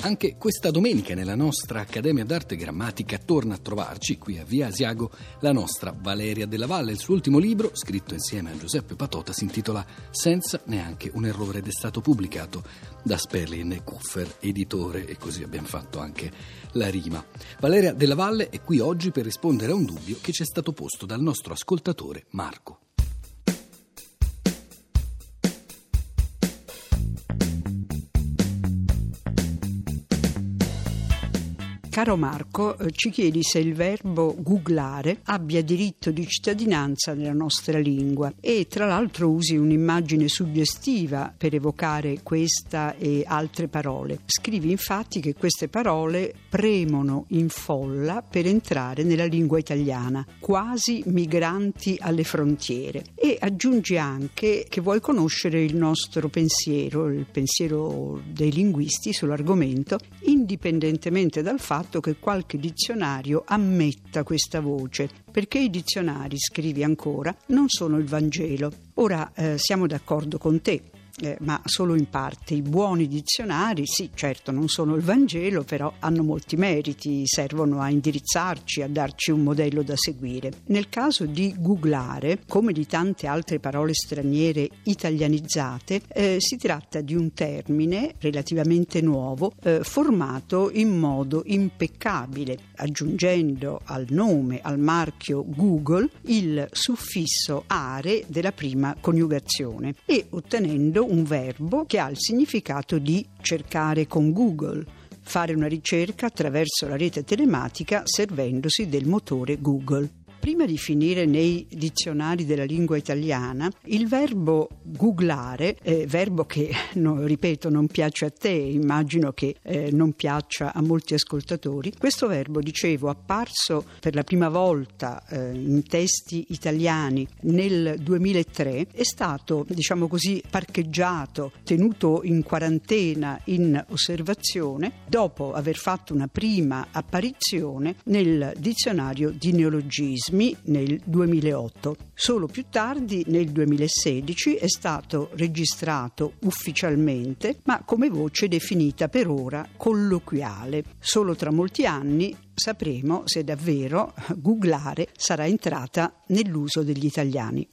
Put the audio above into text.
Anche questa domenica nella nostra Accademia d'Arte Grammatica torna a trovarci qui a Via Asiago la nostra Valeria della Valle. Il suo ultimo libro, scritto insieme a Giuseppe Patota, si intitola Senza neanche un errore ed è stato pubblicato da Sperlin Kuffer, editore, e così abbiamo fatto anche la rima. Valeria della Valle è qui oggi per rispondere a un dubbio che ci è stato posto dal nostro ascoltatore Marco. Caro Marco, eh, ci chiedi se il verbo googlare abbia diritto di cittadinanza nella nostra lingua e tra l'altro usi un'immagine suggestiva per evocare questa e altre parole. Scrivi infatti che queste parole premono in folla per entrare nella lingua italiana, quasi migranti alle frontiere. E aggiungi anche che vuoi conoscere il nostro pensiero, il pensiero dei linguisti sull'argomento, indipendentemente dal fatto fatto che qualche dizionario ammetta questa voce, perché i dizionari, scrivi ancora, non sono il Vangelo. Ora eh, siamo d'accordo con te, eh, ma solo in parte. I buoni dizionari, sì, certo, non sono il Vangelo, però hanno molti meriti, servono a indirizzarci, a darci un modello da seguire. Nel caso di googlare, come di tante altre parole straniere italianizzate, eh, si tratta di un termine relativamente nuovo, eh, formato in modo impeccabile, aggiungendo al nome, al marchio Google, il suffisso are della prima coniugazione e ottenendo un verbo che ha il significato di cercare con Google, fare una ricerca attraverso la rete telematica servendosi del motore Google. Prima di finire nei dizionari della lingua italiana, il verbo googlare, eh, verbo che, no, ripeto, non piace a te, immagino che eh, non piaccia a molti ascoltatori, questo verbo, dicevo, apparso per la prima volta eh, in testi italiani nel 2003, è stato, diciamo così, parcheggiato, tenuto in quarantena in osservazione, dopo aver fatto una prima apparizione nel dizionario di neologismi Cosmi nel 2008. Solo più tardi, nel 2016, è stato registrato ufficialmente, ma come voce definita per ora colloquiale. Solo tra molti anni sapremo se davvero googlare sarà entrata nell'uso degli italiani.